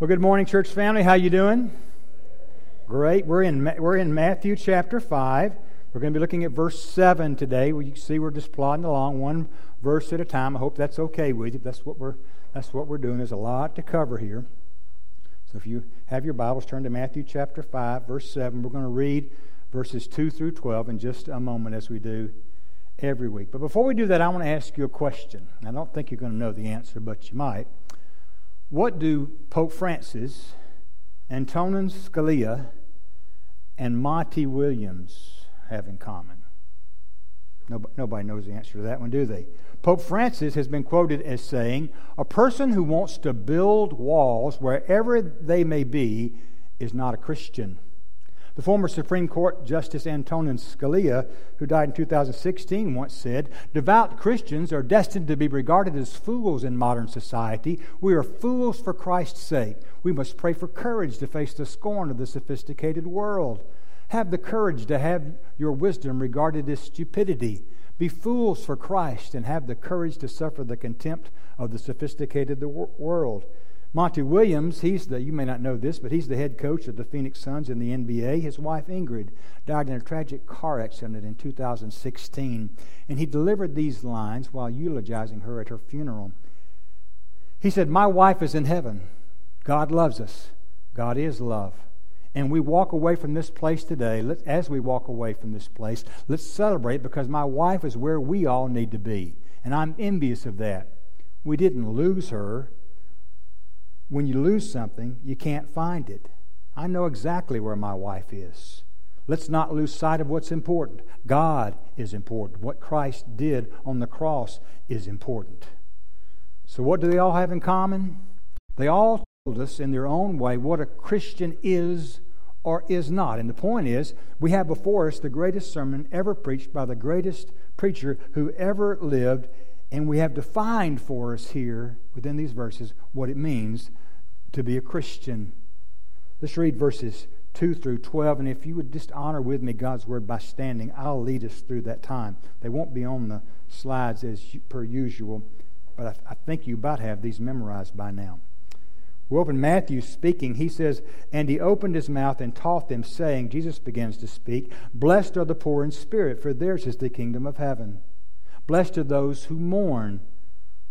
Well, good morning, church family. How you doing? Great. We're in we're in Matthew chapter five. We're going to be looking at verse seven today. Well, you see, we're just plodding along, one verse at a time. I hope that's okay with you. That's what we're that's what we're doing. There's a lot to cover here. So, if you have your Bibles, turn to Matthew chapter five, verse seven. We're going to read verses two through twelve in just a moment, as we do every week. But before we do that, I want to ask you a question. I don't think you're going to know the answer, but you might. What do Pope Francis, Antonin Scalia, and Monty Williams have in common? Nobody, nobody knows the answer to that one, do they? Pope Francis has been quoted as saying, A person who wants to build walls wherever they may be is not a Christian. The former Supreme Court Justice Antonin Scalia, who died in 2016, once said Devout Christians are destined to be regarded as fools in modern society. We are fools for Christ's sake. We must pray for courage to face the scorn of the sophisticated world. Have the courage to have your wisdom regarded as stupidity. Be fools for Christ and have the courage to suffer the contempt of the sophisticated world. Monty Williams, he's the, you may not know this, but he's the head coach of the Phoenix Suns in the NBA. His wife Ingrid died in a tragic car accident in 2016, and he delivered these lines while eulogizing her at her funeral. He said, My wife is in heaven. God loves us. God is love. And we walk away from this place today, let, as we walk away from this place, let's celebrate because my wife is where we all need to be. And I'm envious of that. We didn't lose her when you lose something, you can't find it. I know exactly where my wife is. Let's not lose sight of what's important. God is important. What Christ did on the cross is important. So, what do they all have in common? They all told us in their own way what a Christian is or is not. And the point is, we have before us the greatest sermon ever preached by the greatest preacher who ever lived, and we have defined for us here within these verses what it means to be a Christian. Let's read verses 2 through 12. And if you would just honor with me God's word by standing, I'll lead us through that time. They won't be on the slides as per usual, but I, I think you about have these memorized by now. We open Matthew speaking. He says, And he opened his mouth and taught them, saying, Jesus begins to speak, Blessed are the poor in spirit, for theirs is the kingdom of heaven. Blessed are those who mourn,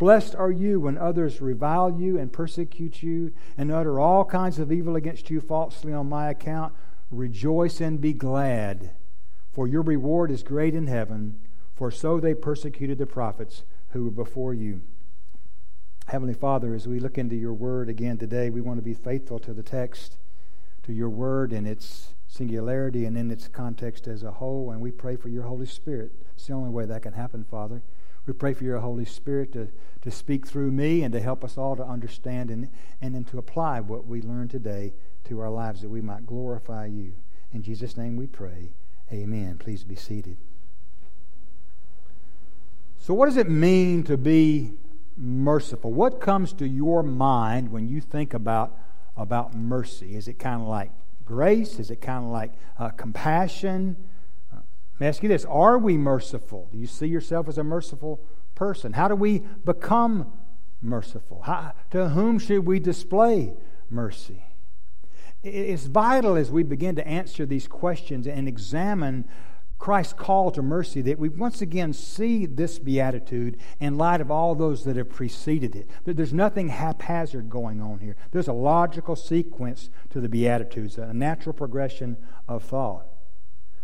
Blessed are you when others revile you and persecute you and utter all kinds of evil against you falsely on my account. Rejoice and be glad, for your reward is great in heaven, for so they persecuted the prophets who were before you. Heavenly Father, as we look into your word again today, we want to be faithful to the text, to your word in its singularity and in its context as a whole, and we pray for your Holy Spirit. It's the only way that can happen, Father. We pray for your Holy Spirit to, to speak through me and to help us all to understand and, and then to apply what we learned today to our lives that we might glorify you. In Jesus' name we pray. Amen. Please be seated. So, what does it mean to be merciful? What comes to your mind when you think about, about mercy? Is it kind of like grace? Is it kind of like uh, compassion? Me ask you this Are we merciful? Do you see yourself as a merciful person? How do we become merciful? How, to whom should we display mercy? It's vital as we begin to answer these questions and examine Christ's call to mercy that we once again see this beatitude in light of all those that have preceded it. There's nothing haphazard going on here. There's a logical sequence to the beatitudes, a natural progression of thought.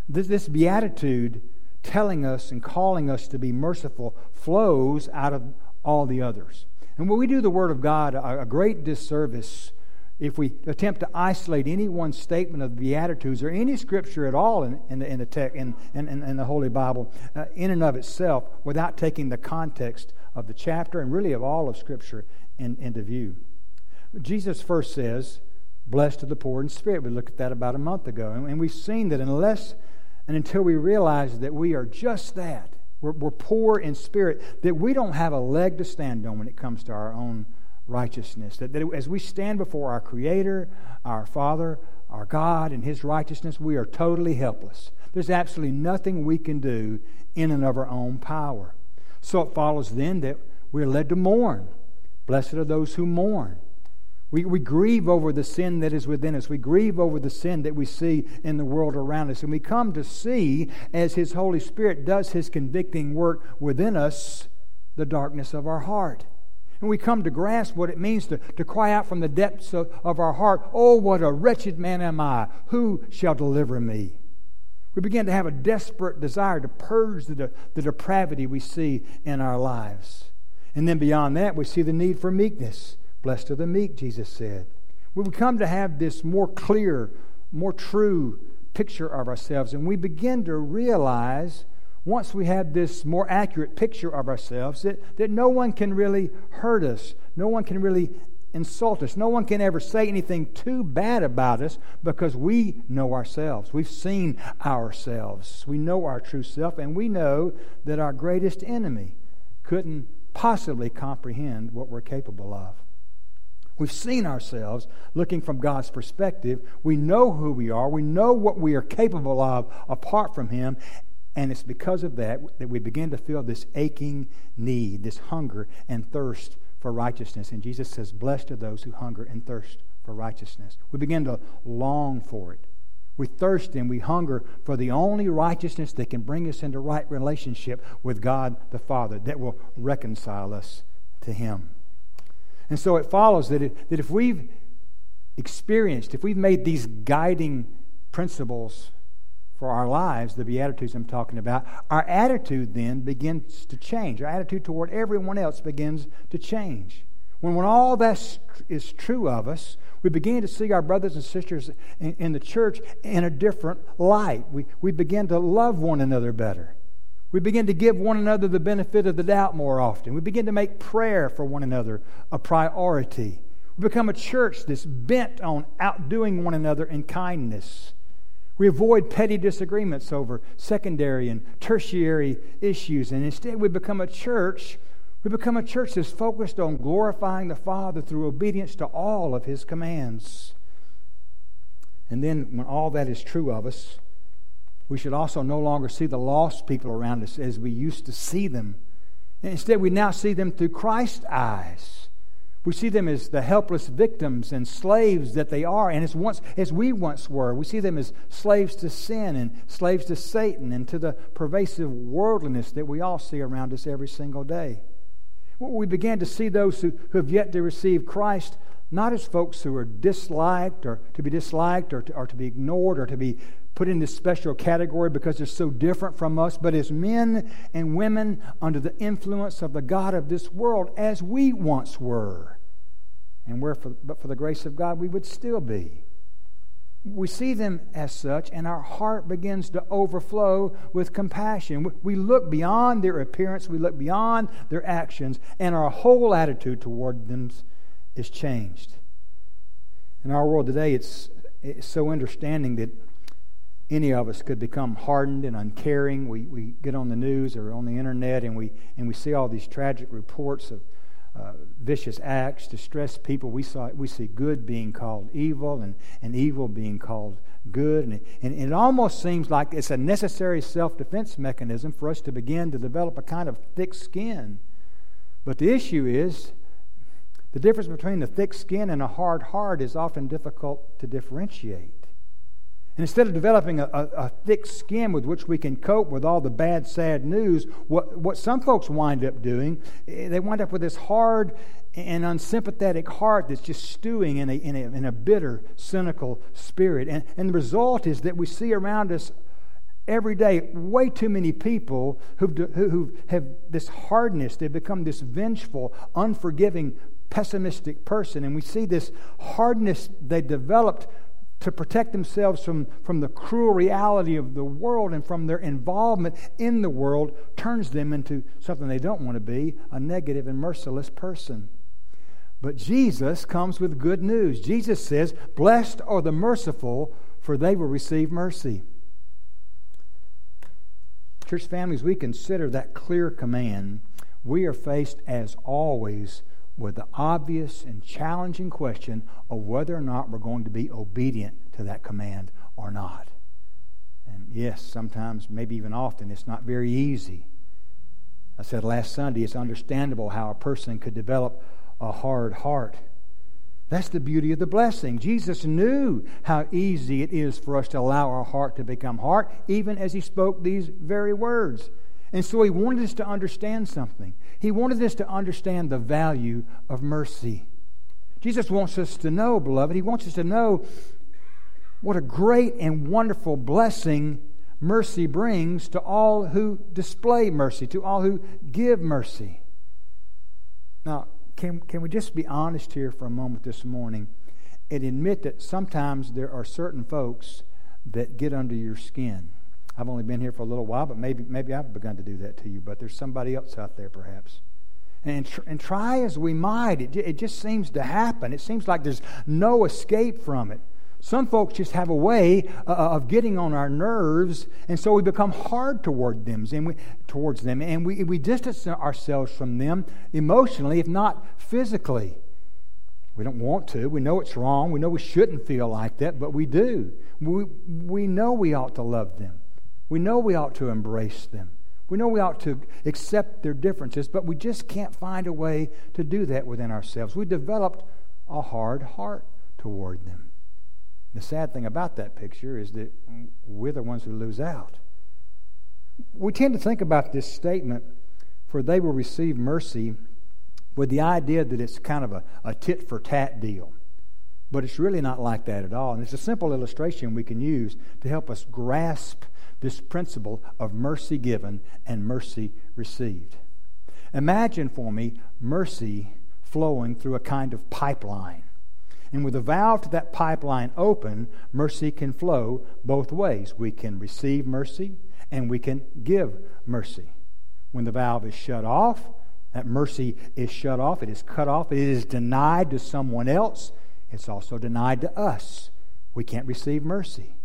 This, this beatitude telling us and calling us to be merciful flows out of all the others. And when we do the Word of God a, a great disservice if we attempt to isolate any one statement of the Beatitudes or any scripture at all in, in the, in the, tech, in, in, in the Holy Bible uh, in and of itself without taking the context of the chapter and really of all of Scripture in, into view. Jesus first says, Blessed are the poor in spirit. We looked at that about a month ago. And we've seen that unless and until we realize that we are just that, we're, we're poor in spirit, that we don't have a leg to stand on when it comes to our own righteousness. That, that as we stand before our Creator, our Father, our God, and His righteousness, we are totally helpless. There's absolutely nothing we can do in and of our own power. So it follows then that we're led to mourn. Blessed are those who mourn. We, we grieve over the sin that is within us. We grieve over the sin that we see in the world around us. And we come to see, as His Holy Spirit does His convicting work within us, the darkness of our heart. And we come to grasp what it means to, to cry out from the depths of, of our heart, Oh, what a wretched man am I! Who shall deliver me? We begin to have a desperate desire to purge the, the depravity we see in our lives. And then beyond that, we see the need for meekness. Blessed are the meek, Jesus said. We come to have this more clear, more true picture of ourselves, and we begin to realize once we have this more accurate picture of ourselves, that, that no one can really hurt us, no one can really insult us, no one can ever say anything too bad about us because we know ourselves. We've seen ourselves, we know our true self, and we know that our greatest enemy couldn't possibly comprehend what we're capable of. We've seen ourselves looking from God's perspective. We know who we are. We know what we are capable of apart from Him. And it's because of that that we begin to feel this aching need, this hunger and thirst for righteousness. And Jesus says, Blessed are those who hunger and thirst for righteousness. We begin to long for it. We thirst and we hunger for the only righteousness that can bring us into right relationship with God the Father, that will reconcile us to Him. And so it follows that, that if we've experienced, if we've made these guiding principles for our lives, the Beatitudes I'm talking about, our attitude then begins to change. Our attitude toward everyone else begins to change. When, when all that is true of us, we begin to see our brothers and sisters in, in the church in a different light. We, we begin to love one another better. We begin to give one another the benefit of the doubt more often. We begin to make prayer for one another a priority. We become a church that's bent on outdoing one another in kindness. We avoid petty disagreements over secondary and tertiary issues, and instead we become a church. We become a church that's focused on glorifying the Father through obedience to all of His commands. And then, when all that is true of us, we should also no longer see the lost people around us as we used to see them. Instead, we now see them through Christ's eyes. We see them as the helpless victims and slaves that they are, and as once as we once were. We see them as slaves to sin and slaves to Satan and to the pervasive worldliness that we all see around us every single day. We began to see those who, who have yet to receive Christ not as folks who are disliked or to be disliked or to, or to be ignored or to be put in this special category because they're so different from us, but as men and women under the influence of the God of this world, as we once were. And where, for, but for the grace of God, we would still be. We see them as such, and our heart begins to overflow with compassion. We look beyond their appearance, we look beyond their actions, and our whole attitude toward them is changed. In our world today, it's, it's so understanding that any of us could become hardened and uncaring. We, we get on the news or on the internet and we, and we see all these tragic reports of uh, vicious acts, distressed people. We, saw, we see good being called evil and, and evil being called good. And it, and it almost seems like it's a necessary self defense mechanism for us to begin to develop a kind of thick skin. But the issue is the difference between a thick skin and a hard heart is often difficult to differentiate. And instead of developing a, a, a, thick skin with which we can cope with all the bad, sad news, what, what some folks wind up doing, eh, they wind up with this hard and unsympathetic heart that's just stewing in a, in a, in a bitter, cynical spirit. And, and the result is that we see around us every day way too many people who who have this hardness. They've become this vengeful, unforgiving, pessimistic person. And we see this hardness they developed to protect themselves from, from the cruel reality of the world and from their involvement in the world turns them into something they don't want to be a negative and merciless person. But Jesus comes with good news. Jesus says, Blessed are the merciful, for they will receive mercy. Church families, we consider that clear command. We are faced, as always, with the obvious and challenging question of whether or not we're going to be obedient to that command or not. And yes, sometimes, maybe even often, it's not very easy. I said last Sunday, it's understandable how a person could develop a hard heart. That's the beauty of the blessing. Jesus knew how easy it is for us to allow our heart to become hard, even as he spoke these very words. And so he wanted us to understand something. He wanted us to understand the value of mercy. Jesus wants us to know, beloved, he wants us to know what a great and wonderful blessing mercy brings to all who display mercy, to all who give mercy. Now, can, can we just be honest here for a moment this morning and admit that sometimes there are certain folks that get under your skin? I've only been here for a little while, but maybe, maybe I've begun to do that to you, but there's somebody else out there perhaps. And, tr- and try as we might, it, it just seems to happen. It seems like there's no escape from it. Some folks just have a way uh, uh, of getting on our nerves, and so we become hard toward them, and we, towards them, and we, we distance ourselves from them emotionally, if not physically. We don't want to. We know it's wrong. We know we shouldn't feel like that, but we do. We, we know we ought to love them. We know we ought to embrace them. We know we ought to accept their differences, but we just can't find a way to do that within ourselves. We developed a hard heart toward them. The sad thing about that picture is that we're the ones who lose out. We tend to think about this statement, for they will receive mercy, with the idea that it's kind of a, a tit for tat deal. But it's really not like that at all. And it's a simple illustration we can use to help us grasp this principle of mercy given and mercy received. Imagine for me mercy flowing through a kind of pipeline. And with the valve to that pipeline open, mercy can flow both ways. We can receive mercy and we can give mercy. When the valve is shut off, that mercy is shut off, it is cut off, it is denied to someone else, it's also denied to us. We can't receive mercy.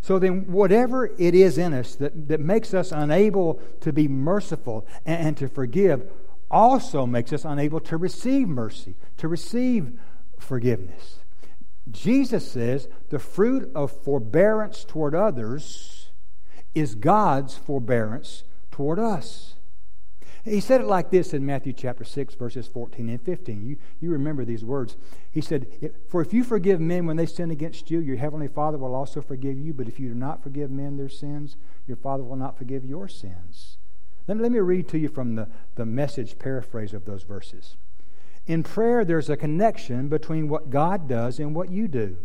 So then, whatever it is in us that, that makes us unable to be merciful and, and to forgive also makes us unable to receive mercy, to receive forgiveness. Jesus says the fruit of forbearance toward others is God's forbearance toward us. He said it like this in Matthew chapter 6, verses 14 and 15. You, you remember these words. He said, For if you forgive men when they sin against you, your heavenly Father will also forgive you. But if you do not forgive men their sins, your Father will not forgive your sins. Let me, let me read to you from the, the message paraphrase of those verses. In prayer, there's a connection between what God does and what you do.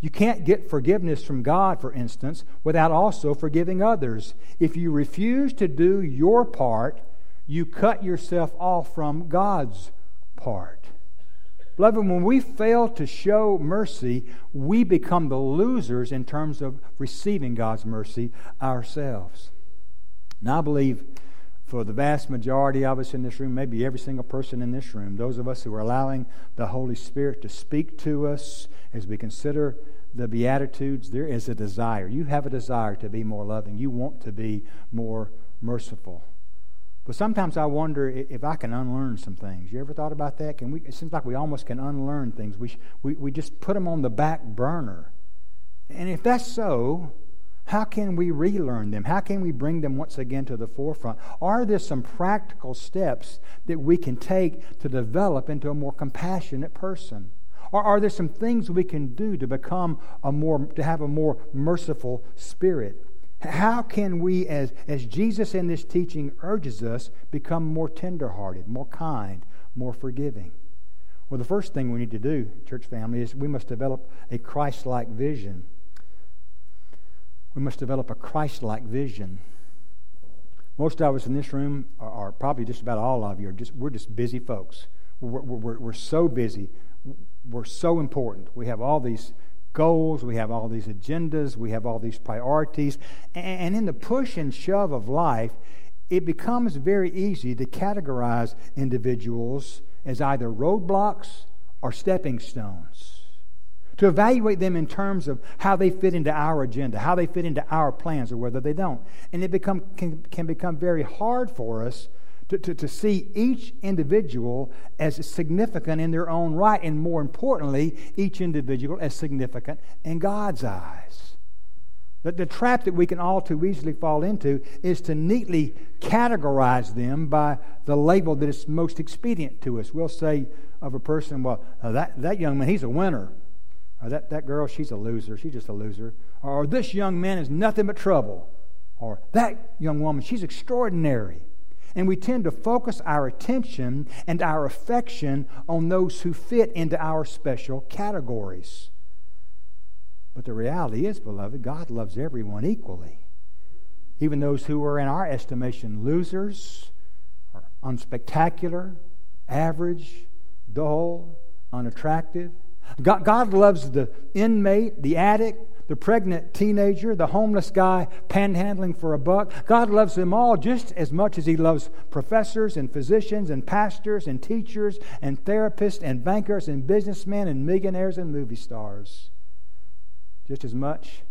You can't get forgiveness from God, for instance, without also forgiving others. If you refuse to do your part, you cut yourself off from God's part. Beloved, when we fail to show mercy, we become the losers in terms of receiving God's mercy ourselves. Now, I believe for the vast majority of us in this room, maybe every single person in this room, those of us who are allowing the Holy Spirit to speak to us as we consider the Beatitudes, there is a desire. You have a desire to be more loving. You want to be more merciful. But sometimes I wonder if I can unlearn some things. You ever thought about that? Can we? It seems like we almost can unlearn things. We, we, we just put them on the back burner. And if that's so, how can we relearn them? How can we bring them once again to the forefront? Are there some practical steps that we can take to develop into a more compassionate person? Or are there some things we can do to become a more to have a more merciful spirit? How can we, as, as Jesus in this teaching urges us, become more tenderhearted, more kind, more forgiving? Well, the first thing we need to do, church family, is we must develop a Christ like vision we must develop a Christ like vision. Most of us in this room, are, are, probably just about all of you, are just, we're just busy folks. We're, we're, we're so busy. We're so important. We have all these goals, we have all these agendas, we have all these priorities. And in the push and shove of life, it becomes very easy to categorize individuals as either roadblocks or stepping stones. To evaluate them in terms of how they fit into our agenda, how they fit into our plans, or whether they don't. And it become, can, can become very hard for us to, to, to see each individual as significant in their own right, and more importantly, each individual as significant in God's eyes. The, the trap that we can all too easily fall into is to neatly categorize them by the label that is most expedient to us. We'll say of a person, well, uh, that, that young man, he's a winner. Or that, that girl, she's a loser. She's just a loser. Or this young man is nothing but trouble. Or that young woman, she's extraordinary. And we tend to focus our attention and our affection on those who fit into our special categories. But the reality is, beloved, God loves everyone equally. Even those who are, in our estimation, losers, or unspectacular, average, dull, unattractive. God, God loves the inmate, the addict, the pregnant teenager, the homeless guy panhandling for a buck. God loves them all just as much as He loves professors and physicians and pastors and teachers and therapists and bankers and businessmen and millionaires and movie stars just as much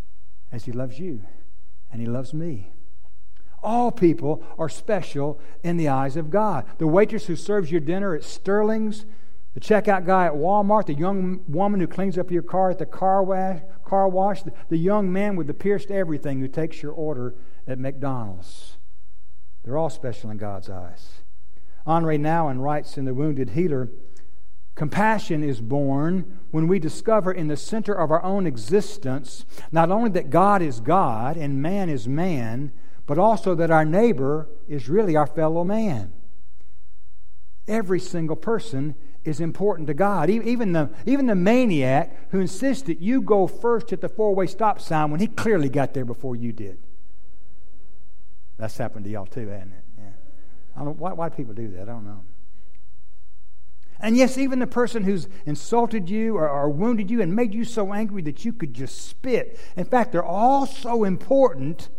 as He loves you and He loves me. All people are special in the eyes of God. The waitress who serves your dinner at Sterling's, the checkout guy at Walmart, the young woman who cleans up your car at the car wash, car wash the young man with the pierced everything who takes your order at McDonald's. They're all special in God's eyes. Henri Nouwen writes in The Wounded Healer Compassion is born when we discover in the center of our own existence not only that God is God and man is man, but also that our neighbor is really our fellow man. Every single person is important to God. Even the, even the maniac who insists that you go first at the four way stop sign when he clearly got there before you did. That's happened to y'all too, hasn't it? Yeah. I don't, why, why do people do that? I don't know. And yes, even the person who's insulted you or, or, wounded you and made you so angry that you could just spit. In fact, they're all so important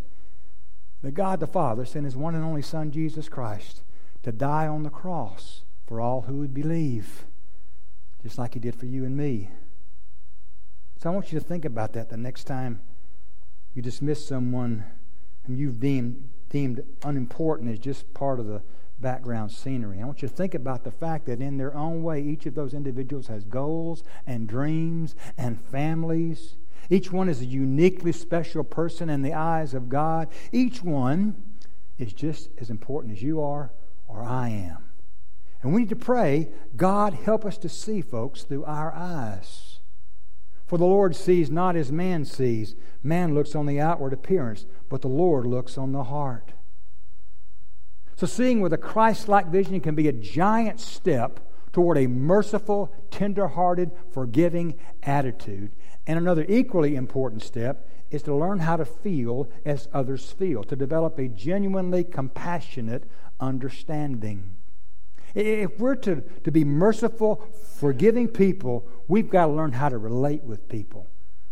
that God the Father sent his one and only Son, Jesus Christ, to die on the cross for all who would believe, just like he did for you and me. So I want you to think about that the next time you dismiss someone whom you've deemed, deemed unimportant as just part of the background scenery. I want you to think about the fact that in their own way, each of those individuals has goals and dreams and families. Each one is a uniquely special person in the eyes of God. Each one is just as important as you are or I am. And we need to pray, God, help us to see folks through our eyes. For the Lord sees not as man sees. Man looks on the outward appearance, but the Lord looks on the heart. So, seeing with a Christ like vision can be a giant step toward a merciful, tender hearted, forgiving attitude. And another equally important step is to learn how to feel as others feel, to develop a genuinely compassionate understanding. If we're to, to be merciful, forgiving people, we've got to learn how to relate with people.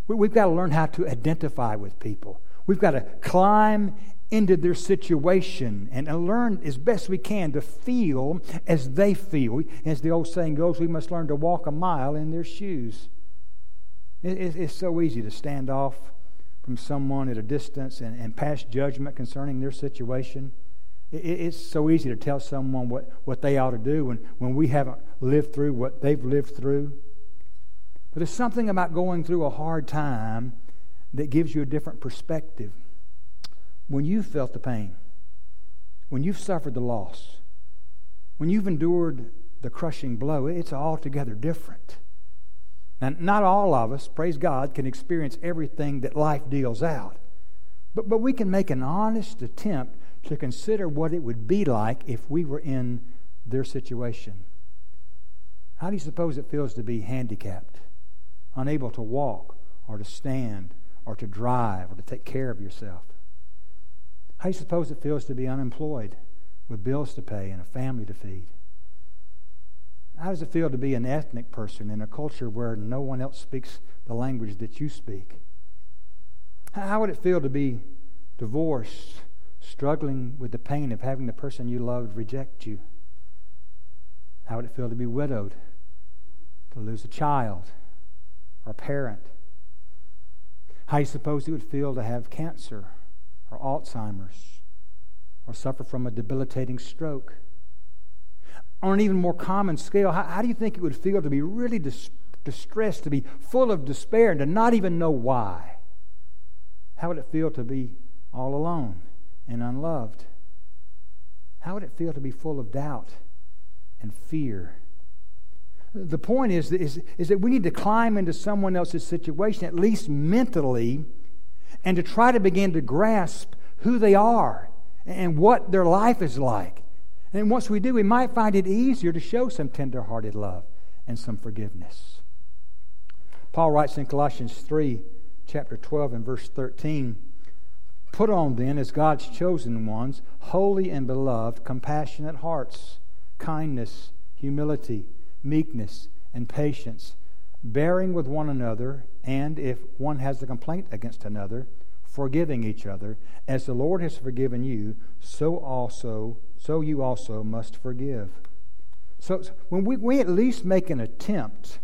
We've got to learn how to identify with people. We've got to climb into their situation and learn as best we can to feel as they feel. As the old saying goes, we must learn to walk a mile in their shoes. It's so easy to stand off from someone at a distance and, and pass judgment concerning their situation. It's so easy to tell someone what, what they ought to do when, when we haven't lived through what they've lived through. But there's something about going through a hard time that gives you a different perspective when you've felt the pain, when you've suffered the loss, when you've endured the crushing blow, it's altogether different. Now, not all of us, praise God, can experience everything that life deals out. But, but we can make an honest attempt to consider what it would be like if we were in their situation. How do you suppose it feels to be handicapped, unable to walk or to stand or to drive or to take care of yourself? How do you suppose it feels to be unemployed with bills to pay and a family to feed? How does it feel to be an ethnic person in a culture where no one else speaks the language that you speak? How would it feel to be divorced, struggling with the pain of having the person you loved reject you? How would it feel to be widowed, to lose a child or a parent? How do you suppose it would feel to have cancer or Alzheimer's or suffer from a debilitating stroke? On an even more common scale, how, how do you think it would feel to be really dis- distressed, to be full of despair, and to not even know why? How would it feel to be all alone and unloved? How would it feel to be full of doubt and fear? The point is, is, is that we need to climb into someone else's situation, at least mentally, and to try to begin to grasp who they are and what their life is like. And once we do, we might find it easier to show some tenderhearted love and some forgiveness. Paul writes in Colossians 3, chapter 12, and verse 13 Put on then, as God's chosen ones, holy and beloved, compassionate hearts, kindness, humility, meekness, and patience, bearing with one another, and if one has a complaint against another, forgiving each other, as the Lord has forgiven you, so also, so you also must forgive. So when we, we at least make an attempt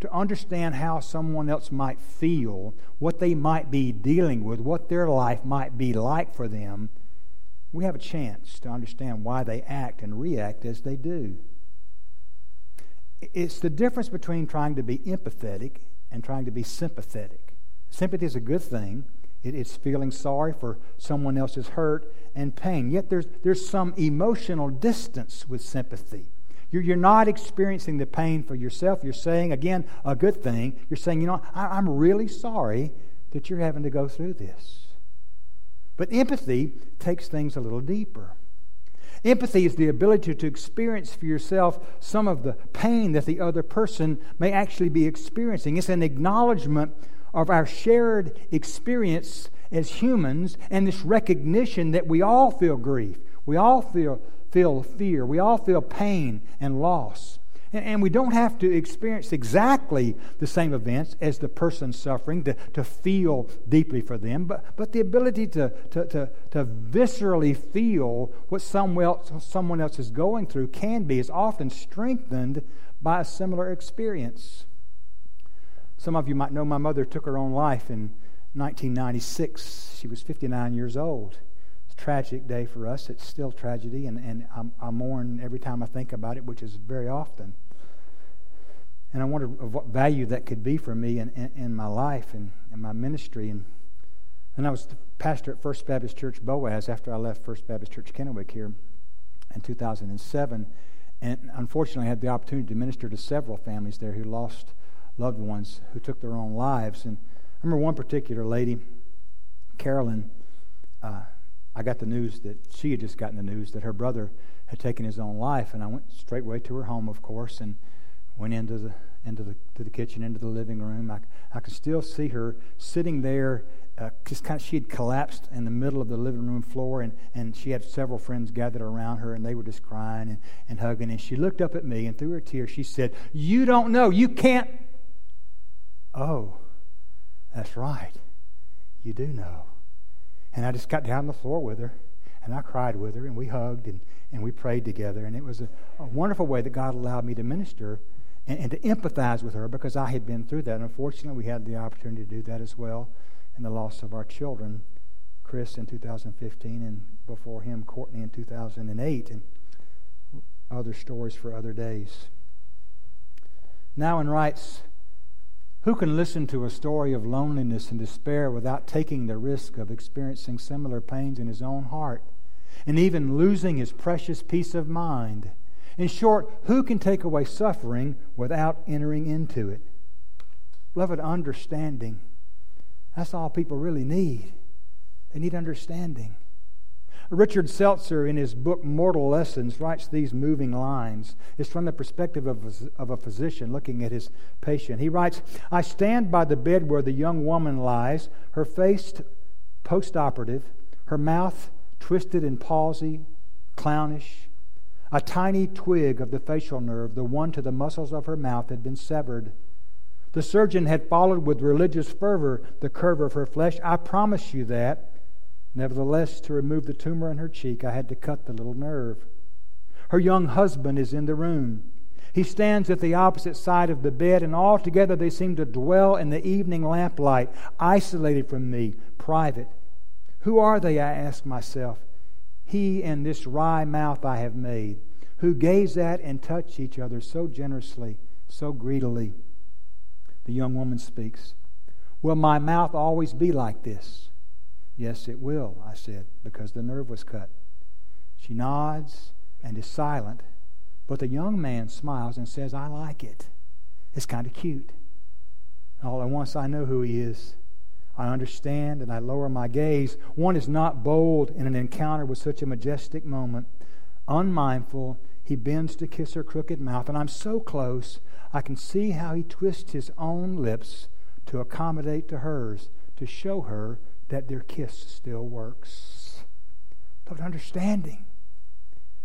to understand how someone else might feel, what they might be dealing with, what their life might be like for them, we have a chance to understand why they act and react as they do. It's the difference between trying to be empathetic and trying to be sympathetic. Sympathy is a good thing. It's feeling sorry for someone else's hurt and pain. Yet there's, there's some emotional distance with sympathy. You're, you're not experiencing the pain for yourself. You're saying, again, a good thing. You're saying, you know, I, I'm really sorry that you're having to go through this. But empathy takes things a little deeper. Empathy is the ability to experience for yourself some of the pain that the other person may actually be experiencing. It's an acknowledgement of our shared experience as humans and this recognition that we all feel grief. We all feel feel fear. We all feel pain and loss. And, we don't have to experience exactly the same events as the person suffering to, to feel deeply for them, but, but the ability to, to, to, to viscerally feel what someone else, someone else is going through can be, is often strengthened by a similar experience. Some of you might know my mother took her own life in 1996. She was 59 years old tragic day for us. It's still tragedy, and, and I'm, I mourn every time I think about it, which is very often. And I wonder what value that could be for me in, in, in my life and, and my ministry. And, and I was the pastor at First Baptist Church Boaz after I left First Baptist Church Kennewick here in 2007. And unfortunately, I had the opportunity to minister to several families there who lost loved ones who took their own lives. And I remember one particular lady, Carolyn. Uh, I got the news that she had just gotten the news that her brother had taken his own life, and I went straightway to her home, of course, and went into the into the to the kitchen, into the living room. I I could still see her sitting there, uh, just kind of she had collapsed in the middle of the living room floor, and and she had several friends gathered around her, and they were just crying and, and hugging. And she looked up at me, and through her tears, she said, "You don't know. You can't." Oh, that's right. You do know. And I just got down on the floor with her and I cried with her and we hugged and, and we prayed together. And it was a, a wonderful way that God allowed me to minister and, and, to empathize with her because I had been through that. And unfortunately, we had the opportunity to do that as well in the loss of our children, Chris in 2015 and before him, Courtney in 2008, and other stories for other days. Nouwen writes, who can listen to a story of loneliness and despair without taking the risk of experiencing similar pains in his own heart and even losing his precious peace of mind? In short, who can take away suffering without entering into it? Beloved, understanding. That's all people really need. They need understanding. Richard Selzer, in his book Mortal Lessons, writes these moving lines. It's from the perspective of a, of a physician looking at his patient. He writes I stand by the bed where the young woman lies, her face post operative, her mouth twisted in palsy, clownish. A tiny twig of the facial nerve, the one to the muscles of her mouth, had been severed. The surgeon had followed with religious fervor the curve of her flesh. I promise you that. Nevertheless, to remove the tumor in her cheek, I had to cut the little nerve. Her young husband is in the room. He stands at the opposite side of the bed, and altogether they seem to dwell in the evening lamplight, isolated from me, private. Who are they, I ask myself? He and this wry mouth I have made, who gaze at and touch each other so generously, so greedily. The young woman speaks. Will my mouth always be like this? Yes, it will, I said, because the nerve was cut. She nods and is silent, but the young man smiles and says, I like it. It's kind of cute. All at once, I know who he is. I understand and I lower my gaze. One is not bold in an encounter with such a majestic moment. Unmindful, he bends to kiss her crooked mouth, and I'm so close, I can see how he twists his own lips to accommodate to hers, to show her that their kiss still works. But understanding,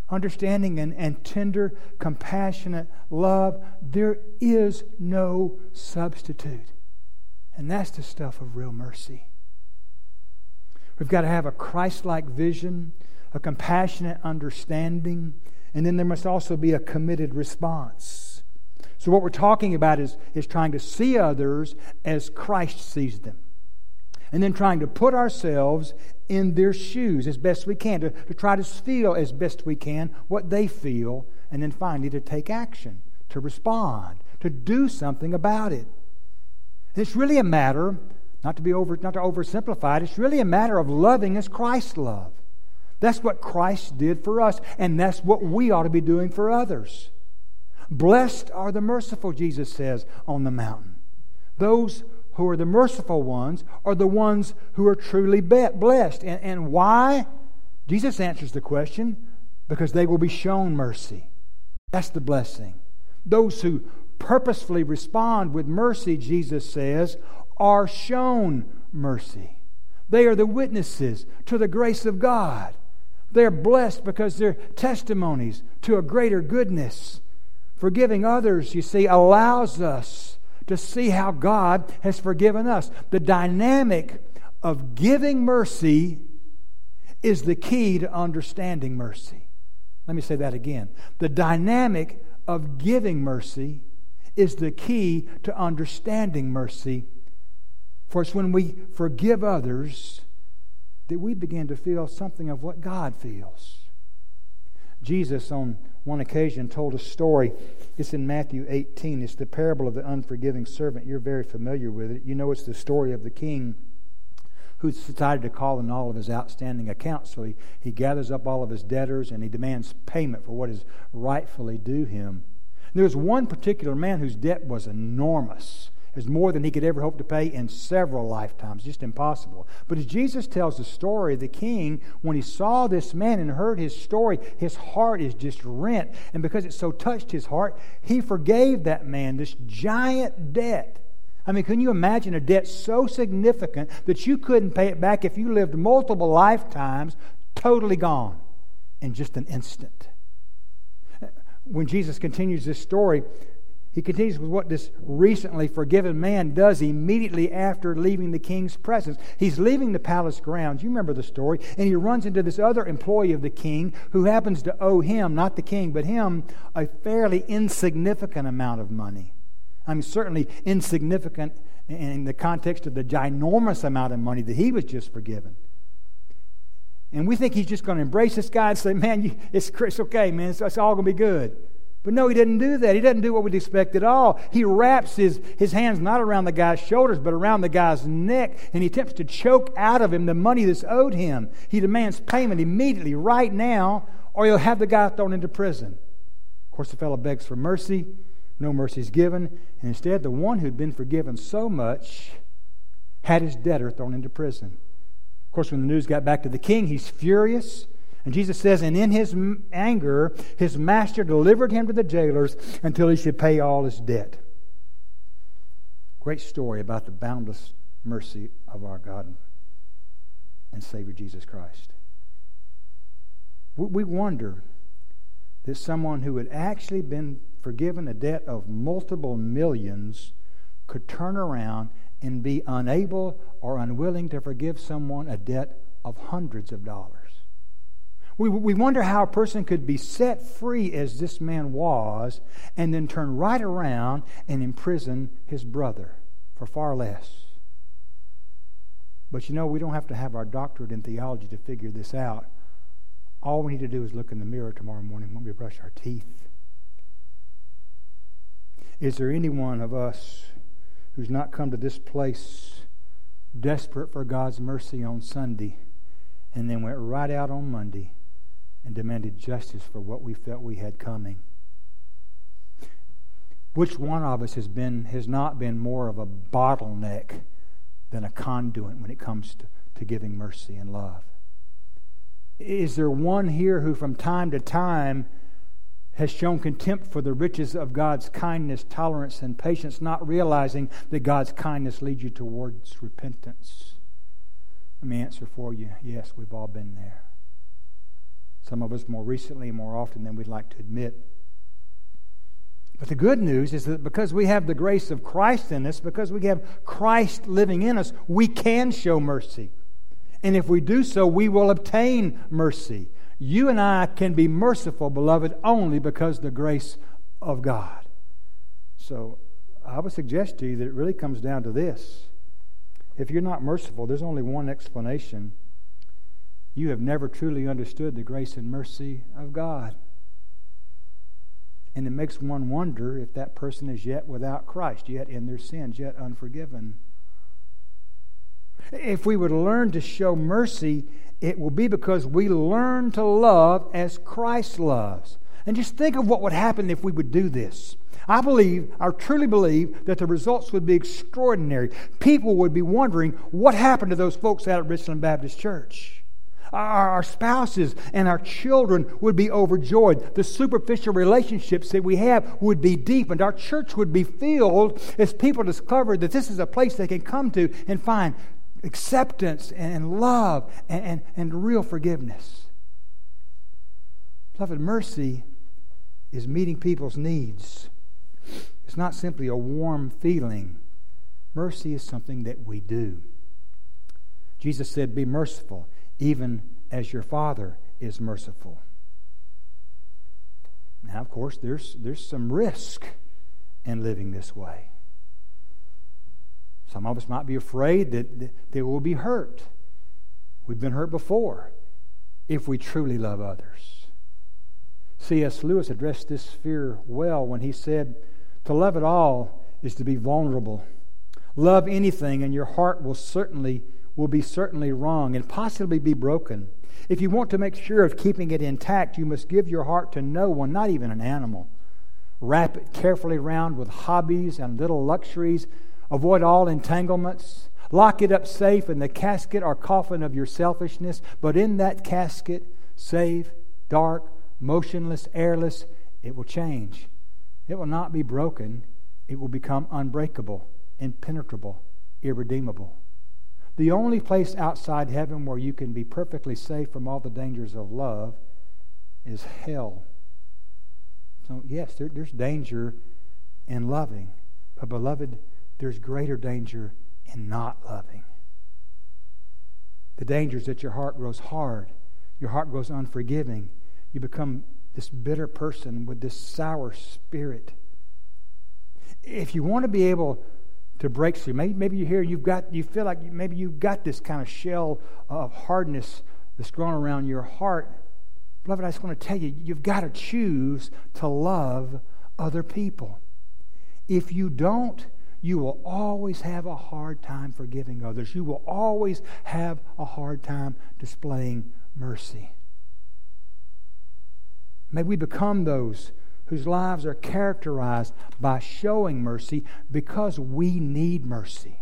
understanding and, and tender, compassionate love, there is no substitute. And that's the stuff of real mercy. We've got to have a Christ like vision, a compassionate understanding, and then there must also be a committed response. So, what we're talking about is, is trying to see others as Christ sees them. And then trying to put ourselves in their shoes as best we can, to, to try to feel as best we can what they feel, and then finally to take action, to respond, to do something about it. It's really a matter, not to be over, not to oversimplify it, it's really a matter of loving as Christ loved. That's what Christ did for us, and that's what we ought to be doing for others. Blessed are the merciful, Jesus says on the mountain. Those who are the merciful ones are the ones who are truly blessed. And, and why? Jesus answers the question because they will be shown mercy. That's the blessing. Those who purposefully respond with mercy, Jesus says, are shown mercy. They are the witnesses to the grace of God. They're blessed because they're testimonies to a greater goodness. Forgiving others, you see, allows us to see how God has forgiven us. The dynamic of giving mercy is the key to understanding mercy. Let me say that again. The dynamic of giving mercy is the key to understanding mercy. For it's when we forgive others that we begin to feel something of what God feels. Jesus, on one occasion, told a story. It's in Matthew 18. It's the parable of the unforgiving servant. You're very familiar with it. You know it's the story of the king who decided to call in all of his outstanding accounts. So he, he gathers up all of his debtors and he demands payment for what is rightfully due him. There was one particular man whose debt was enormous. Was more than he could ever hope to pay in several lifetimes, just impossible. But as Jesus tells the story, the king, when he saw this man and heard his story, his heart is just rent. And because it so touched his heart, he forgave that man this giant debt. I mean, can you imagine a debt so significant that you couldn't pay it back if you lived multiple lifetimes, totally gone in just an instant? when Jesus continues this story, he continues with what this recently forgiven man does immediately after leaving the king's presence. He's leaving the palace grounds. You remember the story. And he runs into this other employee of the king who happens to owe him, not the king, but him, a fairly insignificant amount of money. I mean, certainly insignificant in the context of the ginormous amount of money that he was just forgiven. And we think he's just going to embrace this guy and say, man, you, it's, it's okay, man. It's, it's all going to be good. But no, he didn't do that. He doesn't do what we'd expect at all. He wraps his, his hands not around the guy's shoulders, but around the guy's neck, and he attempts to choke out of him the money that's owed him. He demands payment immediately, right now, or he'll have the guy thrown into prison. Of course, the fellow begs for mercy. No mercy is given. And instead, the one who'd been forgiven so much had his debtor thrown into prison. Of course, when the news got back to the king, he's furious. And Jesus says, And in his anger, his master delivered him to the jailers until he should pay all his debt. Great story about the boundless mercy of our God and Savior Jesus Christ. We wonder that someone who had actually been forgiven a debt of multiple millions could turn around and be unable or unwilling to forgive someone a debt of hundreds of dollars. We, we wonder how a person could be set free as this man was and then turn right around and imprison his brother for far less. But you know, we don't have to have our doctorate in theology to figure this out. All we need to do is look in the mirror tomorrow morning when we brush our teeth. Is there any one of us who's not come to this place desperate for God's mercy on Sunday and then went right out on Monday and demanded justice for what we felt we had coming? Which one of us has been has not been more of a bottleneck than a conduit when it comes to, to giving mercy and love? Is there one here who from time to time has shown contempt for the riches of God's kindness, tolerance, and patience, not realizing that God's kindness leads you towards repentance? Let me answer for you yes, we've all been there. Some of us more recently, more often than we'd like to admit. But the good news is that because we have the grace of Christ in us, because we have Christ living in us, we can show mercy. And if we do so, we will obtain mercy. You and I can be merciful, beloved, only because the grace of God. So I would suggest to you that it really comes down to this. If you're not merciful, there's only one explanation. You have never truly understood the grace and mercy of God. And it makes one wonder if that person is yet without Christ, yet in their sins, yet unforgiven. If we would learn to show mercy, it will be because we learn to love as Christ loves. And just think of what would happen if we would do this. I believe, I truly believe, that the results would be extraordinary. People would be wondering what happened to those folks out at Richland Baptist Church. Our, spouses and our children would be overjoyed. The superficial relationships that we have would be deepened. Our church would be filled as people discovered that this is a place they can come to and find acceptance and love and, and, and real forgiveness. Beloved, mercy is meeting people's needs. It's not simply a warm feeling. Mercy is something that we do. Jesus said, Be merciful, even as your Father is merciful. Now, of course, there's, there's some risk in living this way. Some of us might be afraid that they will be hurt. We've been hurt before if we truly love others. C.S. Lewis addressed this fear well when he said, To love at all is to be vulnerable. Love anything, and your heart will certainly will be certainly wrong and possibly be broken. If you want to make sure of keeping it intact, you must give your heart to no one, not even an animal. Wrap it carefully round with hobbies and little luxuries Avoid all entanglements. Lock it up safe in the casket or coffin of your selfishness, but in that casket, safe, dark, motionless, airless, it will change. It will not be broken, it will become unbreakable, impenetrable, irredeemable. The only place outside heaven where you can be perfectly safe from all the dangers of love is hell. So, yes, there, there's danger in loving. But, beloved, there's greater danger in not loving. The danger is that your heart grows hard, your heart grows unforgiving. You become this bitter person with this sour spirit. If you want to be able to break through, maybe, maybe you hear you've got, you feel like maybe you've got this kind of shell of hardness that's grown around your heart. Beloved, I just want to tell you, you've got to choose to love other people. If you don't, you will always have a hard time forgiving others. You will always have a hard time displaying mercy. May we become those whose lives are characterized by showing mercy because we need mercy,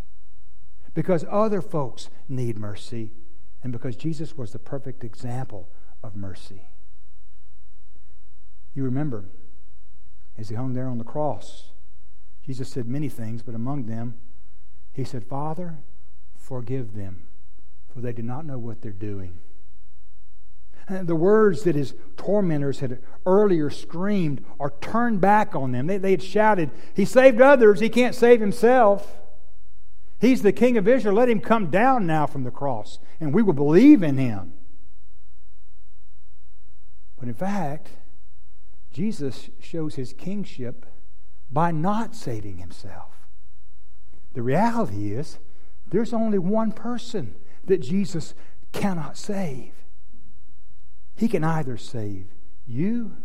because other folks need mercy, and because Jesus was the perfect example of mercy. You remember, as he hung there on the cross, Jesus said many things, but among them, he said, Father, forgive them, for they do not know what they're doing. And the words that his tormentors had earlier screamed are turned back on them. They, they had shouted, He saved others, he can't save himself. He's the king of Israel. Let him come down now from the cross, and we will believe in him. But in fact, Jesus shows his kingship by not saving himself. The reality is, there's only one person that Jesus cannot save. He can either save you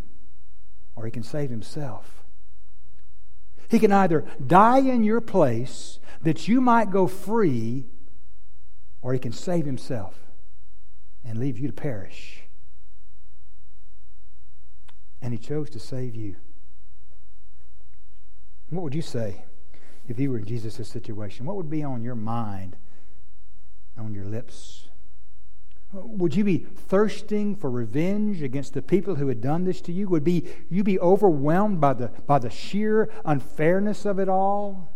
or he can save himself. He can either die in your place that you might go free, or he can save himself and leave you to perish. And he chose to save you. What would you say if you were in Jesus' situation? What would be on your mind, on your lips? Would you be thirsting for revenge against the people who had done this to you? Would be, you be overwhelmed by the, by the sheer unfairness of it all?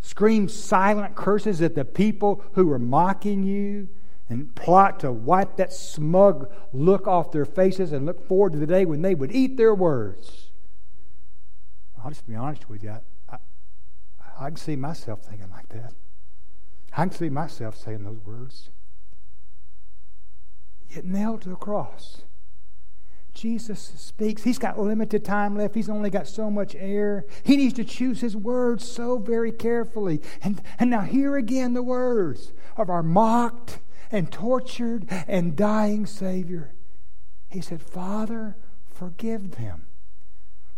Scream silent curses at the people who were mocking you and plot to wipe that smug look off their faces and look forward to the day when they would eat their words. I'll just be honest with you. I, I, I can see myself thinking like that. I can see myself saying those words. Yet nailed to the cross. Jesus speaks. He's got limited time left. He's only got so much air. He needs to choose his words so very carefully. And, and now, here again, the words of our mocked and tortured and dying Savior. He said, Father, forgive them,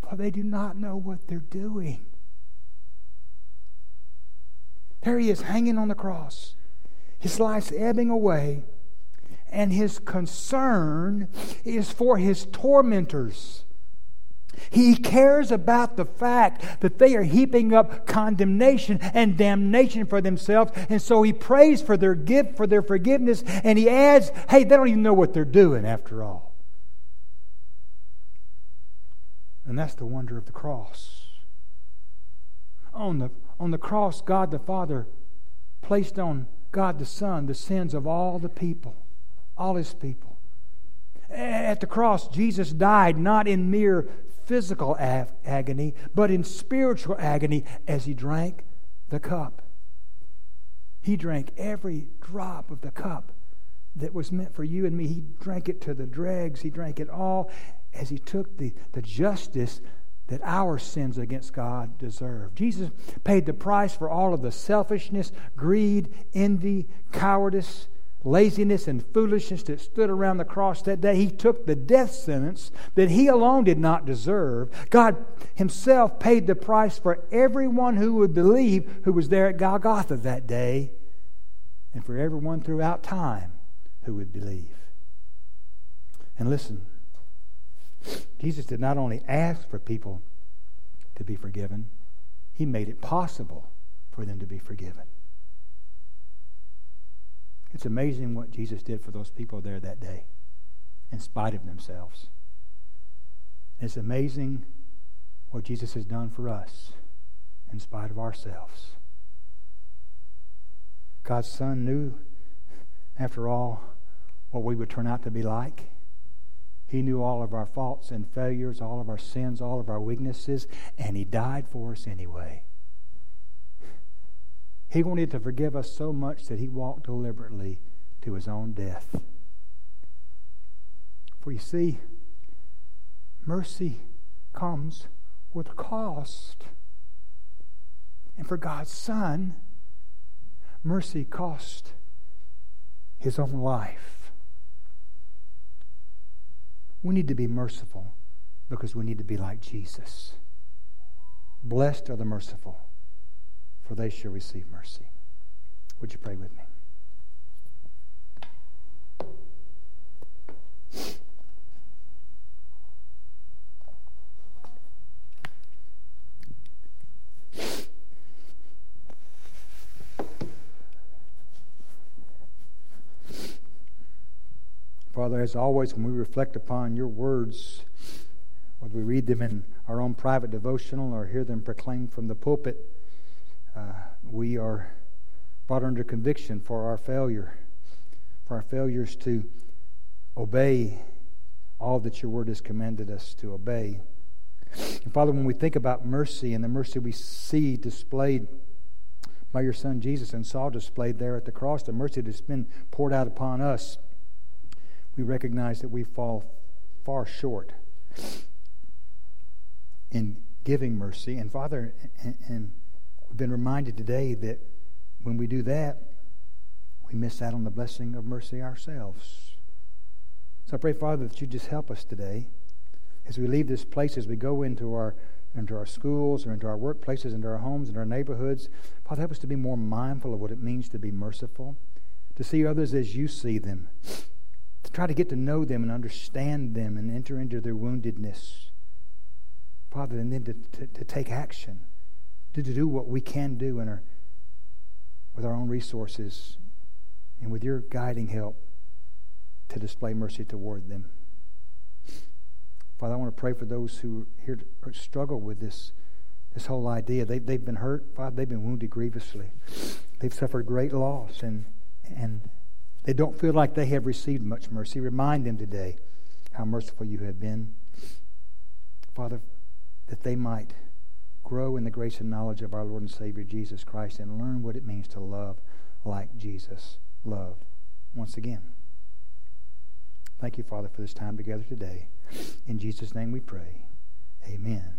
for they do not know what they're doing. There he is, hanging on the cross, his life's ebbing away and his concern is for his tormentors. He cares about the fact that they are heaping up condemnation and damnation for themselves, and so he prays for their gift, for their forgiveness, and he adds, hey, they don't even know what they're doing after all. And that's the wonder of the cross. On the, on the cross, God the Father placed on God the Son the sins of all the people all his people. At the cross, Jesus died not in mere physical ag- agony, but in spiritual agony as he drank the cup. He drank every drop of the cup that was meant for you and me. He drank it to the dregs. He drank it all as he took the, the justice that our sins against God deserve. Jesus paid the price for all of the selfishness, greed, envy, cowardice, laziness and foolishness that stood around the cross that day. He took the death sentence that he alone did not deserve. God himself paid the price for everyone who would believe who was there at Golgotha that day and for everyone throughout time who would believe. And listen, Jesus did not only ask for people to be forgiven, he made it possible for them to be forgiven. It's amazing what Jesus did for those people there that day, in spite of themselves. It's amazing what Jesus has done for us, in spite of ourselves. God's Son knew, after all, what we would turn out to be like. He knew all of our faults and failures, all of our sins, all of our weaknesses, and He died for us anyway. He wanted to forgive us so much that he walked deliberately to his own death. For you see, mercy comes with a cost. And for God's Son, mercy cost his own life. We need to be merciful because we need to be like Jesus. Blessed are the merciful for they shall receive mercy. Would you pray with me? Father, as always, when we reflect upon your words, whether we read them in our own private devotional or hear them proclaimed from the pulpit, uh, we are brought under conviction for our failure, for our failures to obey all that your word has commanded us to obey. And Father, when we think about mercy and the mercy we see displayed by your Son Jesus and saw displayed there at the cross, the mercy that's been poured out upon us, we recognize that we fall far short in giving mercy. And Father, and, and we've been reminded today that when we do that, we miss out on the blessing of mercy ourselves. So I pray, Father, that you just help us today as we leave this place, as we go into our into our schools or into our workplaces, into our homes, into our neighborhoods. Father, help us to be more mindful of what it means to be merciful, to see others as you see them, to try to get to know them and understand them and enter into their woundedness. Father, and then to, to, to take action, to do what we can do in our, with our own resources and with your guiding help to display mercy toward them. Father, I want to pray for those who here struggle with this, this whole idea. They, they've been hurt, Father, they've been wounded grievously. They've suffered great loss, and, and they don't feel like they have received much mercy. Remind them today how merciful you have been. Father, that they might grow in the grace and knowledge of our Lord and Savior Jesus Christ and learn what it means to love like Jesus loved once again. Thank you, Father, for this time together today. In Jesus' name we pray. Amen.